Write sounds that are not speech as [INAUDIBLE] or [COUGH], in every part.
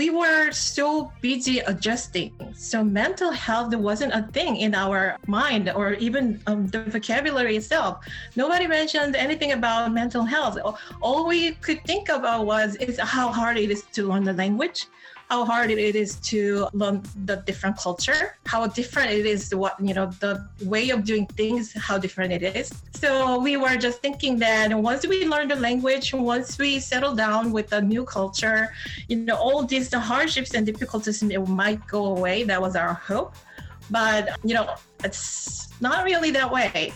we were so busy adjusting. So mental health wasn't a thing in our mind or even um, the vocabulary itself. Nobody mentioned anything about mental health. All we could think about was is how hard it is to learn the language how hard it is to learn the different culture, how different it is, what, you know, the way of doing things, how different it is. So we were just thinking that once we learn the language, once we settle down with the new culture, you know, all these the hardships and difficulties might go away. That was our hope. But, you know, it's not really that way.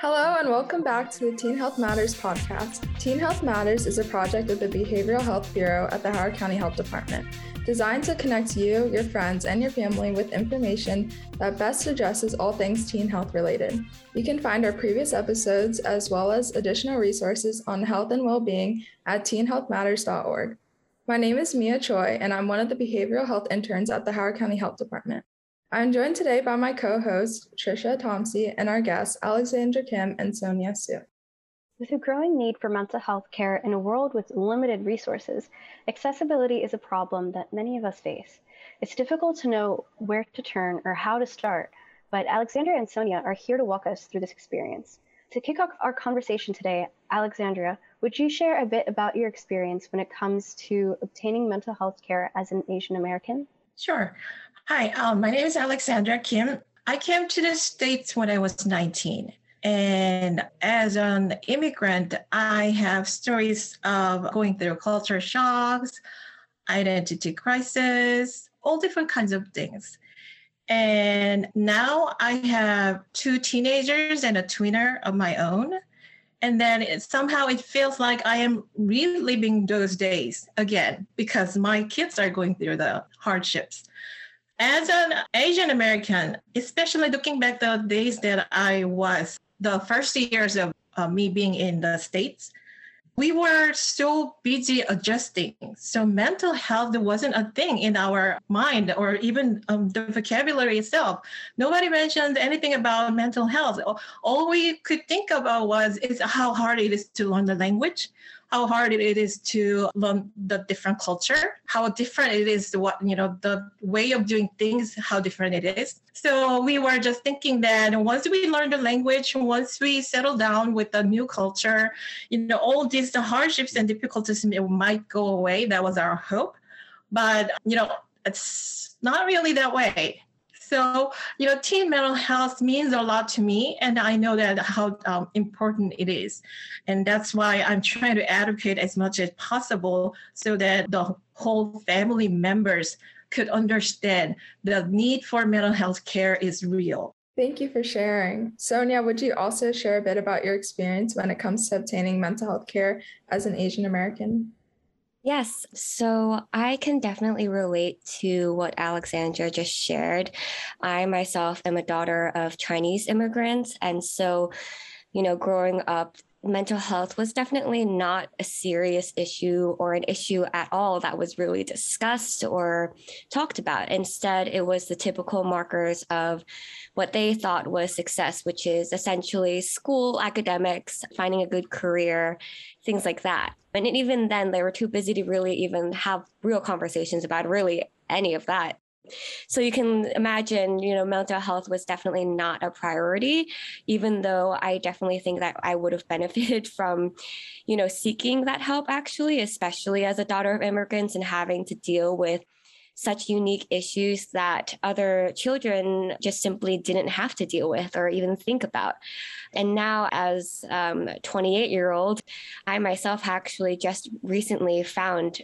Hello, and welcome back to the Teen Health Matters podcast. Teen Health Matters is a project of the Behavioral Health Bureau at the Howard County Health Department, designed to connect you, your friends, and your family with information that best addresses all things teen health related. You can find our previous episodes as well as additional resources on health and well being at teenhealthmatters.org. My name is Mia Choi, and I'm one of the behavioral health interns at the Howard County Health Department. I'm joined today by my co host, Trisha Tomsey, and our guests, Alexandra Kim and Sonia Su. With a growing need for mental health care in a world with limited resources, accessibility is a problem that many of us face. It's difficult to know where to turn or how to start, but Alexandra and Sonia are here to walk us through this experience. To kick off our conversation today, Alexandra, would you share a bit about your experience when it comes to obtaining mental health care as an Asian American? Sure. Hi, um, my name is Alexandra Kim. I came to the States when I was 19. And as an immigrant, I have stories of going through culture shocks, identity crisis, all different kinds of things. And now I have two teenagers and a tweener of my own. And then it, somehow it feels like I am reliving those days again because my kids are going through the hardships as an Asian American, especially looking back the days that I was the first years of uh, me being in the States, we were so busy adjusting. So mental health wasn't a thing in our mind or even um, the vocabulary itself. Nobody mentioned anything about mental health. All we could think about was is how hard it is to learn the language, how hard it is to learn the different culture, how different it is, what, you know, the way of doing things, how different it is. So we were just thinking that once we learn the language, once we settle down with the new culture, you know, all these the hardships and difficulties might go away. That was our hope. But, you know, it's not really that way. So, you know, teen mental health means a lot to me, and I know that how um, important it is, and that's why I'm trying to advocate as much as possible so that the whole family members could understand the need for mental health care is real. Thank you for sharing. Sonia, would you also share a bit about your experience when it comes to obtaining mental health care as an Asian American? Yes. So I can definitely relate to what Alexandra just shared. I myself am a daughter of Chinese immigrants. And so, you know, growing up, mental health was definitely not a serious issue or an issue at all that was really discussed or talked about. Instead, it was the typical markers of what they thought was success, which is essentially school, academics, finding a good career, things like that. And even then, they were too busy to really even have real conversations about really any of that. So you can imagine, you know, mental health was definitely not a priority, even though I definitely think that I would have benefited [LAUGHS] from, you know, seeking that help actually, especially as a daughter of immigrants and having to deal with such unique issues that other children just simply didn't have to deal with or even think about. And now, as um, 28 year old, I myself actually just recently found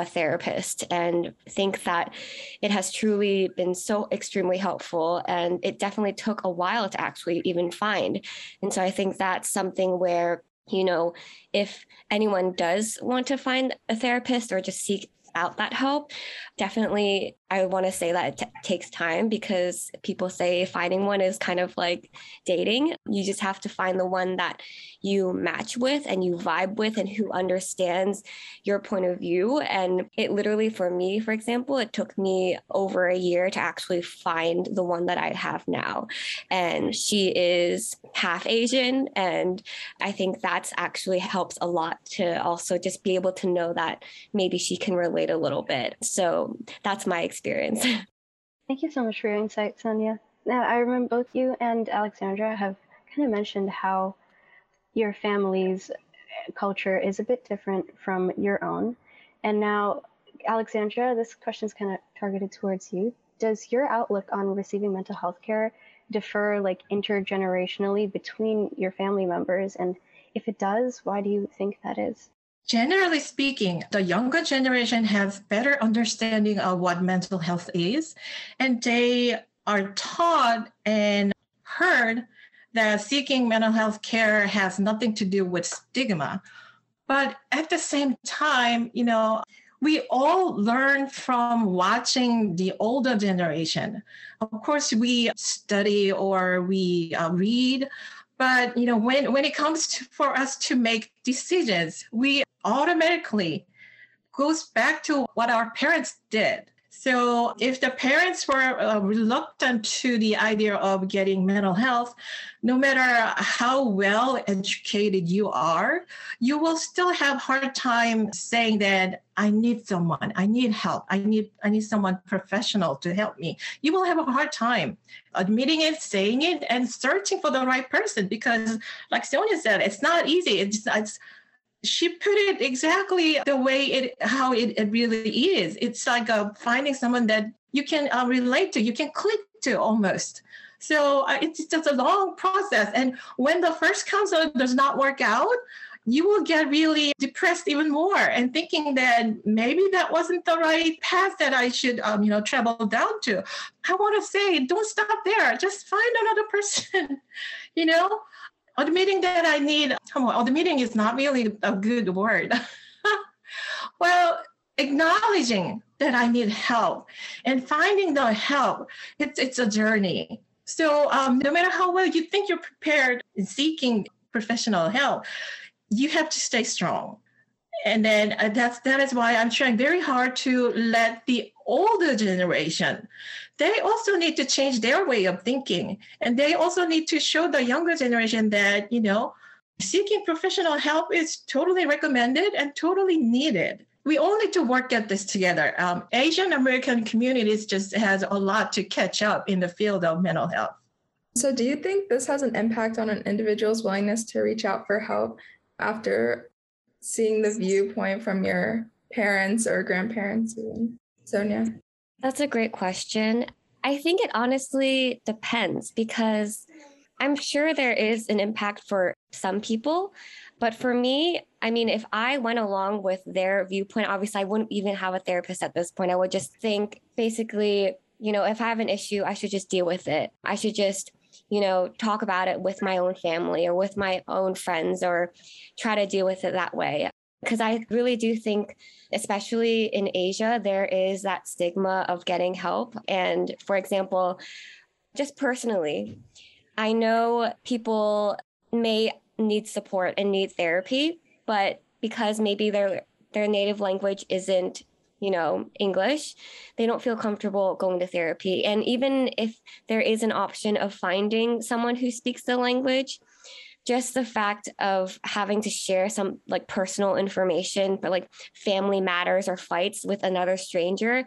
a therapist and think that it has truly been so extremely helpful. And it definitely took a while to actually even find. And so I think that's something where, you know, if anyone does want to find a therapist or just seek out that help. Definitely, I want to say that it t- takes time because people say finding one is kind of like dating. You just have to find the one that you match with and you vibe with and who understands your point of view. And it literally, for me, for example, it took me over a year to actually find the one that I have now. And she is half Asian. And I think that's actually helps a lot to also just be able to know that maybe she can relate a little bit. So that's my experience. [LAUGHS] Thank you so much for your insight, Sonia. Now, I remember both you and Alexandra have kind of mentioned how your family's culture is a bit different from your own. And now, Alexandra, this question is kind of targeted towards you. Does your outlook on receiving mental health care differ like intergenerationally between your family members? And if it does, why do you think that is? Generally speaking, the younger generation has better understanding of what mental health is, and they are taught and heard that seeking mental health care has nothing to do with stigma. But at the same time, you know, we all learn from watching the older generation. Of course, we study or we uh, read, but you know, when when it comes to, for us to make decisions, we automatically goes back to what our parents did. So if the parents were uh, reluctant to the idea of getting mental health, no matter how well educated you are, you will still have hard time saying that I need someone, I need help, I need I need someone professional to help me. You will have a hard time admitting it, saying it, and searching for the right person because, like Sonia said, it's not easy. It's, it's she put it exactly the way it how it, it really is it's like uh, finding someone that you can uh, relate to you can click to almost so uh, it's just a long process and when the first counselor does not work out you will get really depressed even more and thinking that maybe that wasn't the right path that I should, um, you know, travel down to. I want to say, don't stop there. Just find another person, [LAUGHS] you know, admitting that I need, well, admitting is not really a good word. [LAUGHS] well, acknowledging that I need help and finding the help, it's, it's a journey. So um, no matter how well you think you're prepared in seeking professional help, you have to stay strong. And then uh, that's that is why I'm trying very hard to let the older generation they also need to change their way of thinking. And they also need to show the younger generation that you know seeking professional help is totally recommended and totally needed. We all need to work at this together. Um, asian american communities just has a lot to catch up in the field of mental health. So do you think this has an impact on an individual's willingness to reach out for help after seeing the viewpoint from your parents or grandparents sonia that's a great question. I think it honestly depends because I'm sure there is an impact for some people. But for me, I mean, if I went along with their viewpoint, obviously I wouldn't even have a therapist at this point. I would just think basically, you know, if I have an issue, I should just deal with it. I should just, you know, talk about it with my own family or with my own friends or try to deal with it that way because I really do think, especially in Asia, there is that stigma of getting help. And for example, just personally, I know people may need support and need therapy, but because maybe their their native language isn't you know english they don't feel comfortable going to therapy and even if there is an option of finding someone who speaks the language just the fact of having to share some like personal information for like family matters or fights with another stranger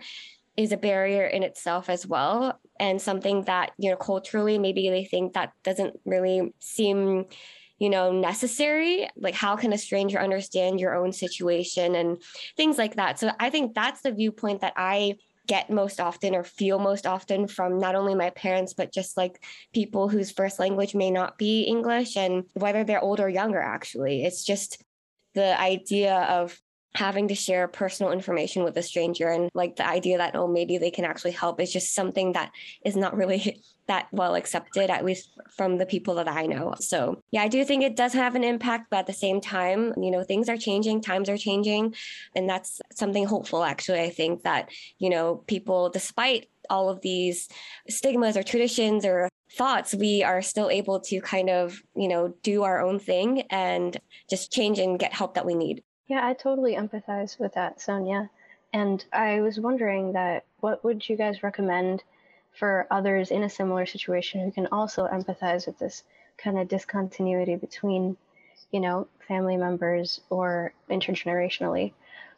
is a barrier in itself as well and something that you know culturally maybe they think that doesn't really seem you know necessary. Like how can a stranger understand your own situation and things like that? So i think that's the viewpoint that i get most often or feel most often from not only my parents, but just like people whose first language may not be English and whether they're old or younger, actually. It's just the idea of having to share personal information with a stranger and like the idea that oh maybe they can actually help is just something that is not really [LAUGHS] that well accepted at least from the people that I know. So, yeah, I do think it does have an impact, but at the same time, you know, things are changing, times are changing, and that's something hopeful actually. I think that, you know, people despite all of these stigmas or traditions or thoughts, we are still able to kind of, you know, do our own thing and just change and get help that we need. Yeah, I totally empathize with that, Sonia. And I was wondering that what would you guys recommend for others in a similar situation who can also empathize with this kind of discontinuity between, you know, family members or intergenerationally,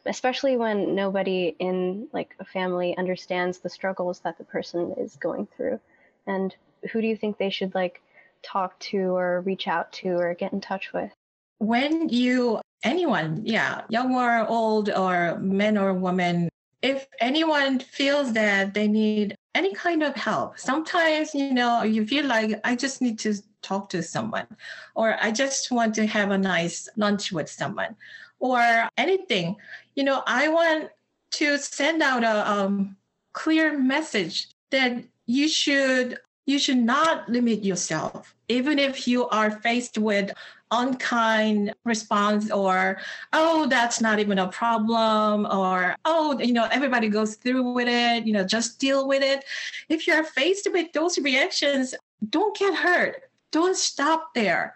especially when nobody in like a family understands the struggles that the person is going through. And who do you think they should like talk to or reach out to or get in touch with? When you anyone, yeah, young or old, or men or women, if anyone feels that they need any kind of help, sometimes, you know, you feel like I just need to talk to someone, or I just want to have a nice lunch with someone, or anything, you know, I want to send out a um, clear message that you should you should not limit yourself. Even if you are faced with unkind response or oh that's not even a problem or oh you know everybody goes through with it you know just deal with it. If you're faced with those reactions don't get hurt. Don't stop there.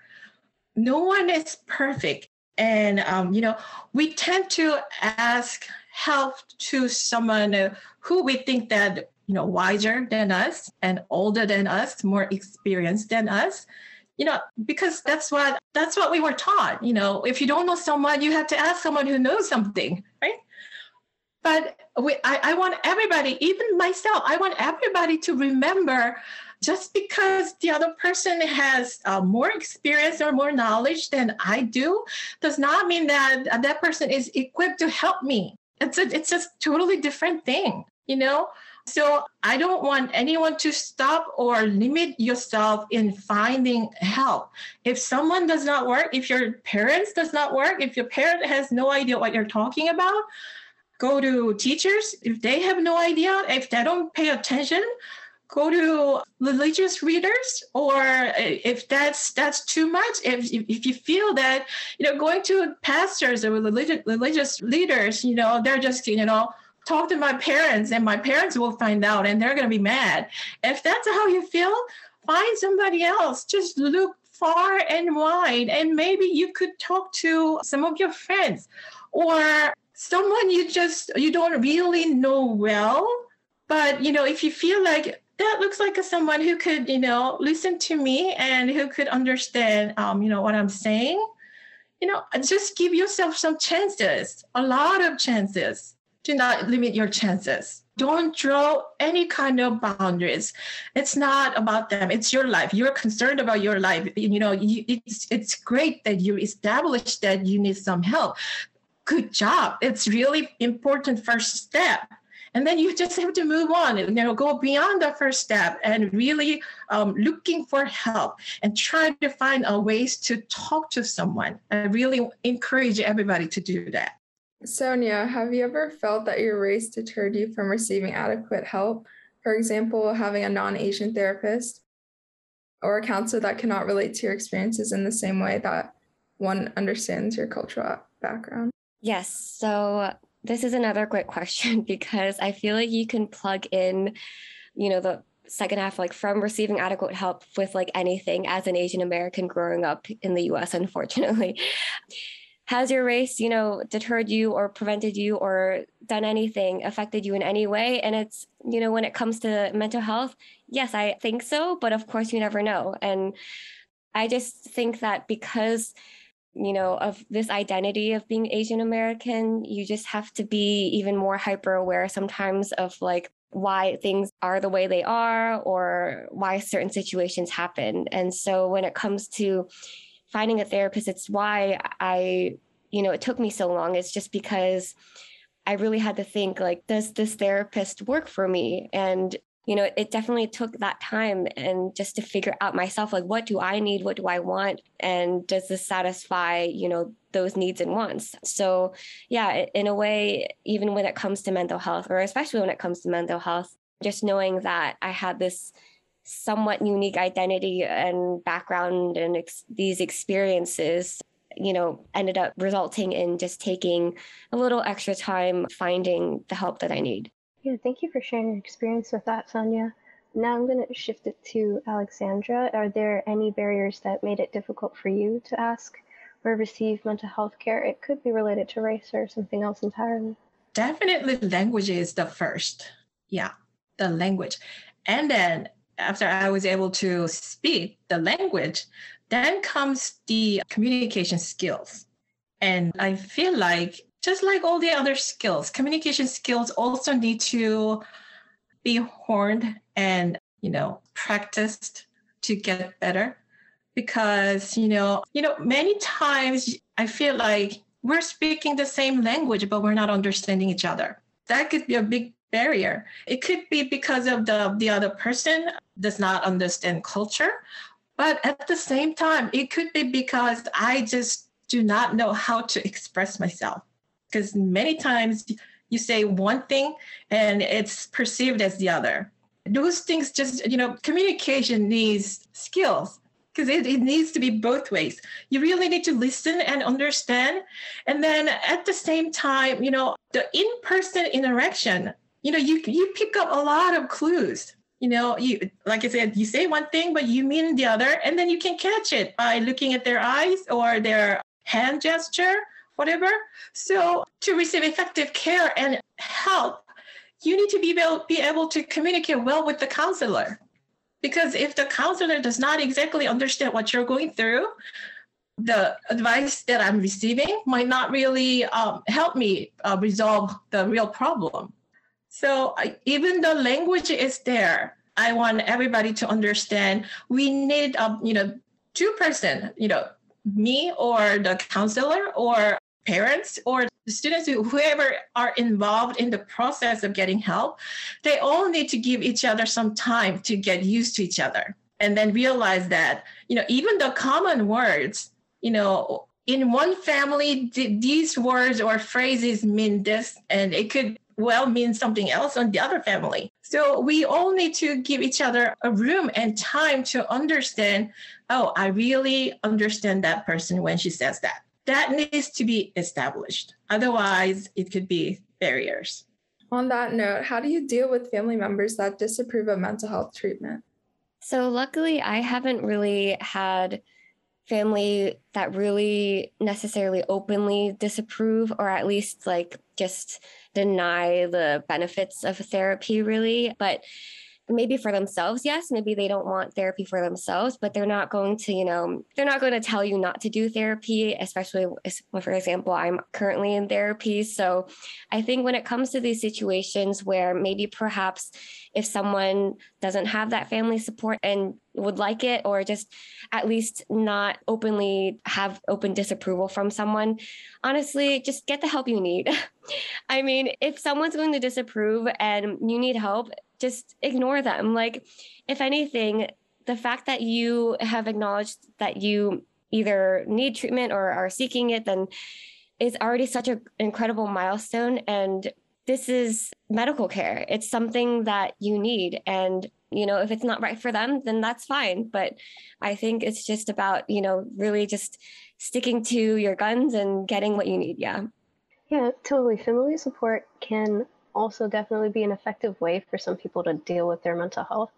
No one is perfect. And um, you know we tend to ask help to someone who we think that you know wiser than us and older than us more experienced than us you know because that's what that's what we were taught you know. If you don't know someone you have to ask someone who knows something right? But we, I, I want everybody even myself i want everybody to remember just because the other person has uh, more experience or more knowledge than i do does not mean that that person is equipped to help me. It's a, it's a totally different thing you know so I don't want anyone to stop or limit yourself in finding help. If someone does not work, if your parents does not work, if your parent has no idea what you're talking about, go to teachers. If they have no idea, if they don't pay attention, go to religious readers or if that's that's too much if, if you feel that you know going to pastors or religious religious leaders you know they're just you know talk to my parents and my parents will find out and they're going to be mad. If that's how you feel, find somebody else. Just look far and wide and maybe you could talk to some of your friends or someone you just you don't really know well but you know if you feel like that looks like someone who could you know listen to me and who could understand um, you know what i'm saying you know just give yourself some chances a lot of chances do not limit your chances. Don't draw any kind of boundaries. It's not about them. It's your life. You're concerned about your life. You know, you, it's it's great that you established that you need some help. Good job. It's really important first step and then you just have to move on you know go beyond the first step and really um, looking for help and try to find a ways to talk to someone i really encourage everybody to do that Sonia, have you ever felt that your race deterred you from receiving adequate help? For example, having a non Asian therapist or a counselor that cannot relate to your experiences in the same way that one understands your cultural background? Yes. So, this is another great question [LAUGHS] because I feel like you can plug in, you know, the second half like from receiving adequate help with like anything as an asian american growing up in the us unfortunately has your race you know deterred you or prevented you or done anything affected you in any way? And it's you know when it comes to mental health yes i think so but of course you never know. And i just think that because you know of this identity of being asian american you just have to be even more hyper aware sometimes of like why things are the way they are or why certain situations happen. And so when it comes to finding a therapist it's why i you know it took me so long it's just because i really had to think like does this therapist work for me and you know, it definitely took that time and just to figure out myself, like, what do I need? What do I want? And does this satisfy, you know, those needs and wants? So, yeah, in a way, even when it comes to mental health, or especially when it comes to mental health, just knowing that I had this somewhat unique identity and background and ex- these experiences you know ended up resulting in just taking a little extra time finding the help that i need yeah, thank you for sharing your experience with that, Sonia. Now I'm going to shift it to Alexandra. Are there any barriers that made it difficult for you to ask or receive mental health care? It could be related to race or something else entirely. Definitely, language is the first. Yeah, the language. And then after I was able to speak the language, then comes the communication skills. And I feel like just like all the other skills, communication skills also need to be honed and, you know, practiced to get better. Because, you know, you know, many times I feel like we're speaking the same language, but we're not understanding each other. That could be a big barrier. It could be because of the the other person does not understand culture, but at the same time, it could be because I just do not know how to express myself because many times you say one thing and it's perceived as the other. Those things just, you know, communication needs skills because it, it needs to be both ways. You really need to listen and understand. And then at the same time, you know, the in person interaction, you know, you, you pick up a lot of clues. You know, you like I said, you say one thing, but you mean the other, and then you can catch it by looking at their eyes or their hand gesture whatever. So to receive effective care and help, you need to be able, be able to communicate well with the counselor. Because if the counselor does not exactly understand what you're going through, the advice that I'm receiving might not really um, help me uh, resolve the real problem. So even the language is there, I want everybody to understand we need, um, you know, two person, you know, me or the counselor or parents or students whoever are involved in the process of getting help they all need to give each other some time to get used to each other and then realize that you know even the common words you know in one family these words or phrases mean this and it could well mean something else on the other family so we all need to give each other a room and time to understand oh i really understand that person when she says that that needs to be established. Otherwise, it could be barriers. On that note, how do you deal with family members that disapprove of mental health treatment? So, luckily, I haven't really had family that really necessarily openly disapprove or at least like just deny the benefits of therapy, really. But maybe for themselves yes maybe they don't want therapy for themselves but they're not going to you know they're not going to tell you not to do therapy especially for example i'm currently in therapy so i think when it comes to these situations where maybe perhaps if someone doesn't have that family support and would like it or just at least not openly have open disapproval from someone honestly just get the help you need [LAUGHS] i mean if someone's going to disapprove and you need help just ignore them. Like, if anything, the fact that you have acknowledged that you either need treatment or are seeking it, then is already such an incredible milestone. And this is medical care. It's something that you need. And, you know, if it's not right for them, then that's fine. But I think it's just about, you know, really just sticking to your guns and getting what you need. Yeah. Yeah, totally. Family support can also definitely be an effective way for some people to deal with their mental health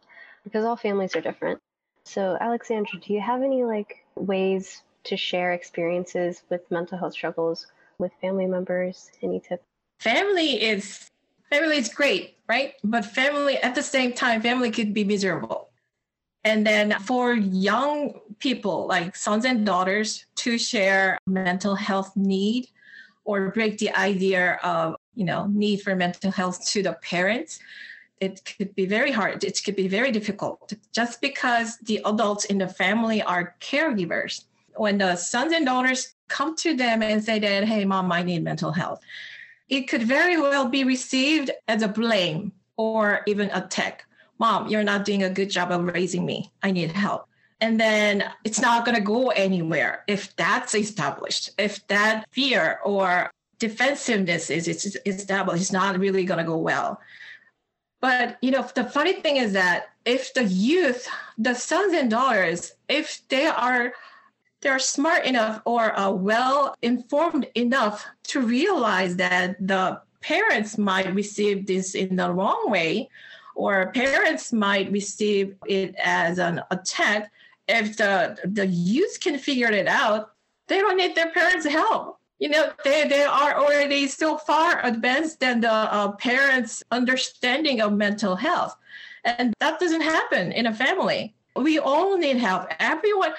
because all families are different. So, Alexandra, do you have any like ways to share experiences with mental health struggles with family members? Any tips? Family is family is great, right? But family at the same time, family could be miserable. And then for young people like sons and daughters to share mental health need or break the idea of you know need for mental health to the parents it could be very hard it could be very difficult just because the adults in the family are caregivers when the sons and daughters come to them and say that hey mom i need mental health it could very well be received as a blame or even a attack Mom, you're not doing a good job of raising me. I need help. And then it's not going to go anywhere if that's established. If that fear or defensiveness is established, it's not really going to go well. But you know, the funny thing is that if the youth, the sons and daughters, if they are they're smart enough or uh, well informed enough to realize that the parents might receive this in the wrong way or parents might receive it as an attack. If the the youth can figure it out they don't need their parents help. You know they, they are already so far advanced than the uh, parents understanding of mental health. And that doesn't happen in a family. We all need help. Everyone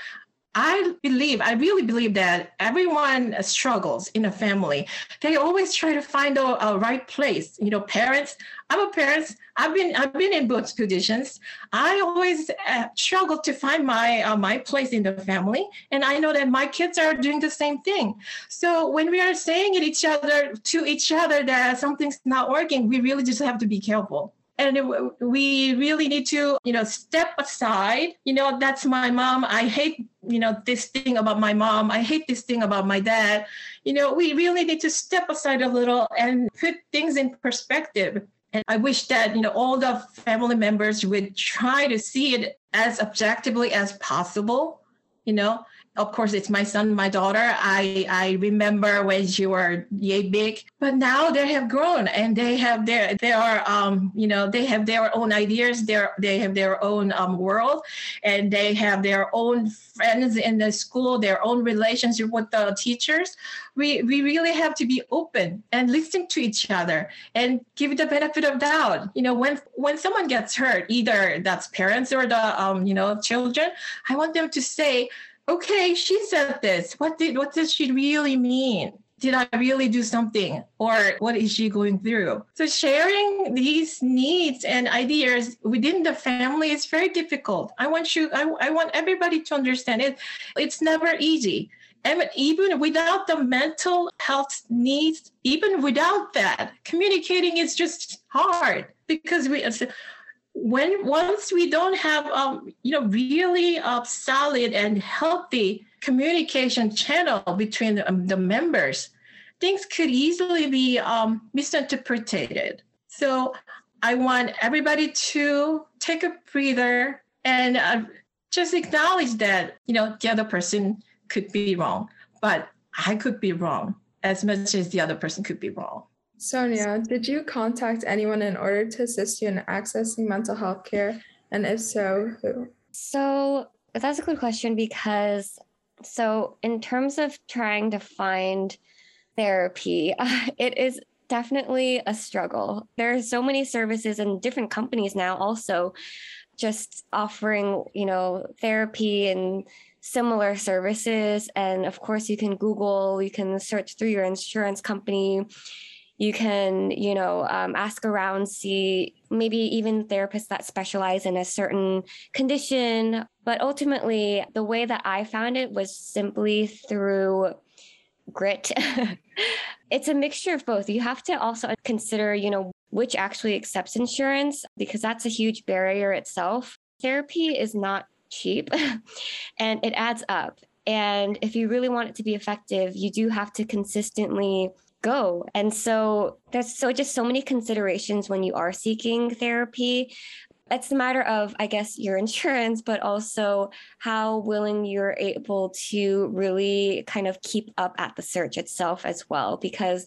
I believe, I really believe that everyone struggles in a family. They always try to find a, a, right place. You know, parents. I'm a parent. I've been I've been in both positions. I always uh, struggle to find my uh, my place in the family, and I know that my kids are doing the same thing. So when we are saying it each other to each other that something's not working, we really just have to be careful and we really need to you know step aside. You know that's my mom. I hate you know this thing about my mom. I hate this thing about my dad. You know we really need to step aside a little and put things in perspective. And i wish that you know all the family members would try to see it as objectively as possible you know of course it's my son my daughter. I i remember when she were yay big but now they have grown and they have their they are um you know they have their own ideas their they have their own um, world and they have their own friends in the school their own relationship with the teachers. We we really have to be open and listen to each other and give the benefit of doubt. You know when when someone gets hurt either that's parents or the um you know children i want them to say okay, she said this. What did what does she really mean? Did I really do something? Or what is she going through? So sharing these needs and ideas within the family is very difficult. I want you, I, I want everybody to understand it. It's never easy. And even without the mental health needs, even without that, communicating is just hard because we when once we don't have um, you know really uh, solid and healthy communication channel between the, um, the members things could easily be um, misinterpreted. So i want everybody to take a breather and uh, just acknowledge that you know the other person could be wrong but i could be wrong as much as the other person could be wrong Sonia, did you contact anyone in order to assist you in accessing mental health care? And if so, who? So that's a good question because, so in terms of trying to find therapy, [LAUGHS] it is definitely a struggle. There are so many services and different companies now also just offering, you know, therapy and similar services. And of course, you can Google, you can search through your insurance company you can you know um, ask around see maybe even therapists that specialize in a certain condition. But ultimately the way that i found it was simply through grit. [LAUGHS] It's a mixture of both. You have to also consider you know which actually accepts insurance because that's a huge barrier itself. Therapy is not cheap [LAUGHS] and it adds up. And if you really want it to be effective you do have to consistently go. And so there's so just so many considerations when you are seeking therapy. It's a matter of, I guess, your [LAUGHS] insurance, but also how willing you're able to really kind of keep up at the search itself as well. Because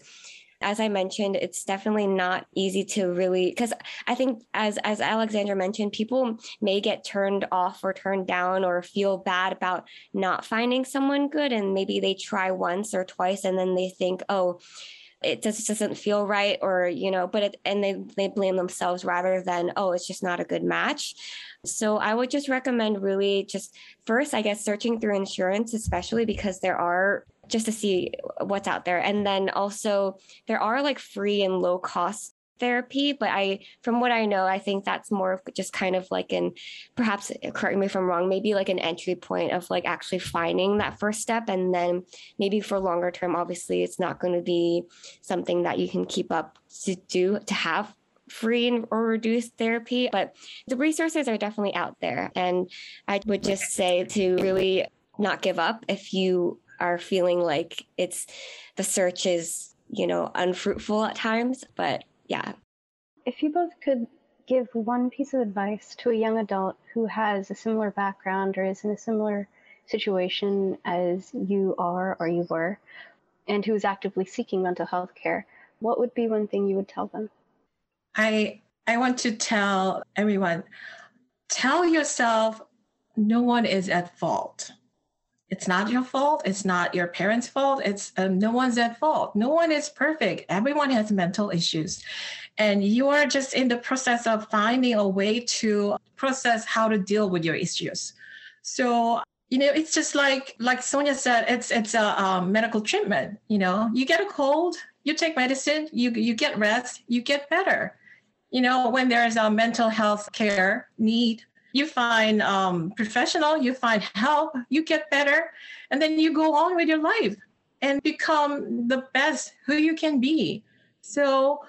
as I mentioned, it's definitely not easy to really because I think as as Alexandra mentioned, people may get turned off or turned down or feel bad about not finding someone good, and maybe they try once or twice, and then they think, oh it just doesn't feel right or you know but it, and they they blame themselves rather than oh it's just not a good match. So i would just recommend really just first i guess searching through insurance especially because there are just to see what's out there. And then also there are like free and low cost therapy but i from what i know i think that's more of just kind of like an perhaps correct me if i'm wrong maybe like an entry point of like actually finding that first step and then maybe for longer term obviously it's not going to be something that you can keep up to do to have free or reduced therapy, but the resources are definitely out there. And I would just say to really not give up if you are feeling like it's the search is, you know, unfruitful at times. But yeah. If you both could give one piece of advice to a young adult who has a similar background or is in a similar situation as you are or you were, and who is actively seeking mental health care, what would be one thing you would tell them? I I want to tell everyone tell yourself no one is at fault. It's not your fault. It's not your parents' fault. It's um, no one's at fault. No one is perfect. Everyone has mental issues. And you are just in the process of finding a way to process how to deal with your issues. So, you know, it's just like like Sonia said, it's it's a medical treatment. You know, you get a cold, you take medicine, you you get rest, you get better. You know, when there's a mental health care need, you find um, professional, you find help, you get better, and then you go on with your life and become the best who you can be. So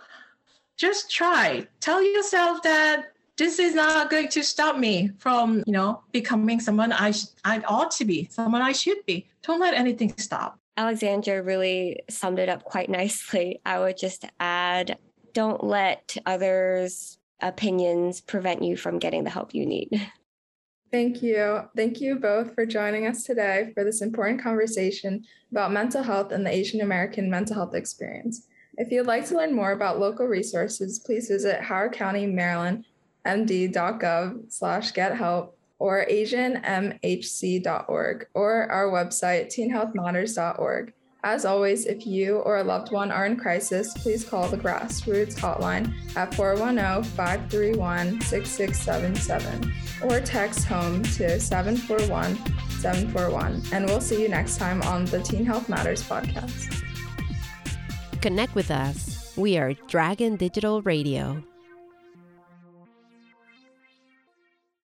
just try. Tell yourself that this is not going to stop me from, you know, becoming someone I sh- I ought to be, someone I should be. Don't let anything stop. Alexandra really summed it up quite [LAUGHS] nicely. I would just add don't let others opinions prevent you from getting the help you need. Thank you. Thank you both for joining us today for this important conversation about mental health and the Asian American mental health experience. If you'd like to learn more about local resources, please visit Howard County, Maryland, md.gov slash get help or asianmhc.org or our website teenhealthmatters.org. As always, if you or a loved one are in crisis, please call the Grassroots Hotline at 410 531 6677 or text HOME to 741 741. And we'll see you next time on the Teen Health Matters podcast. Connect with us. We are Dragon Digital Radio.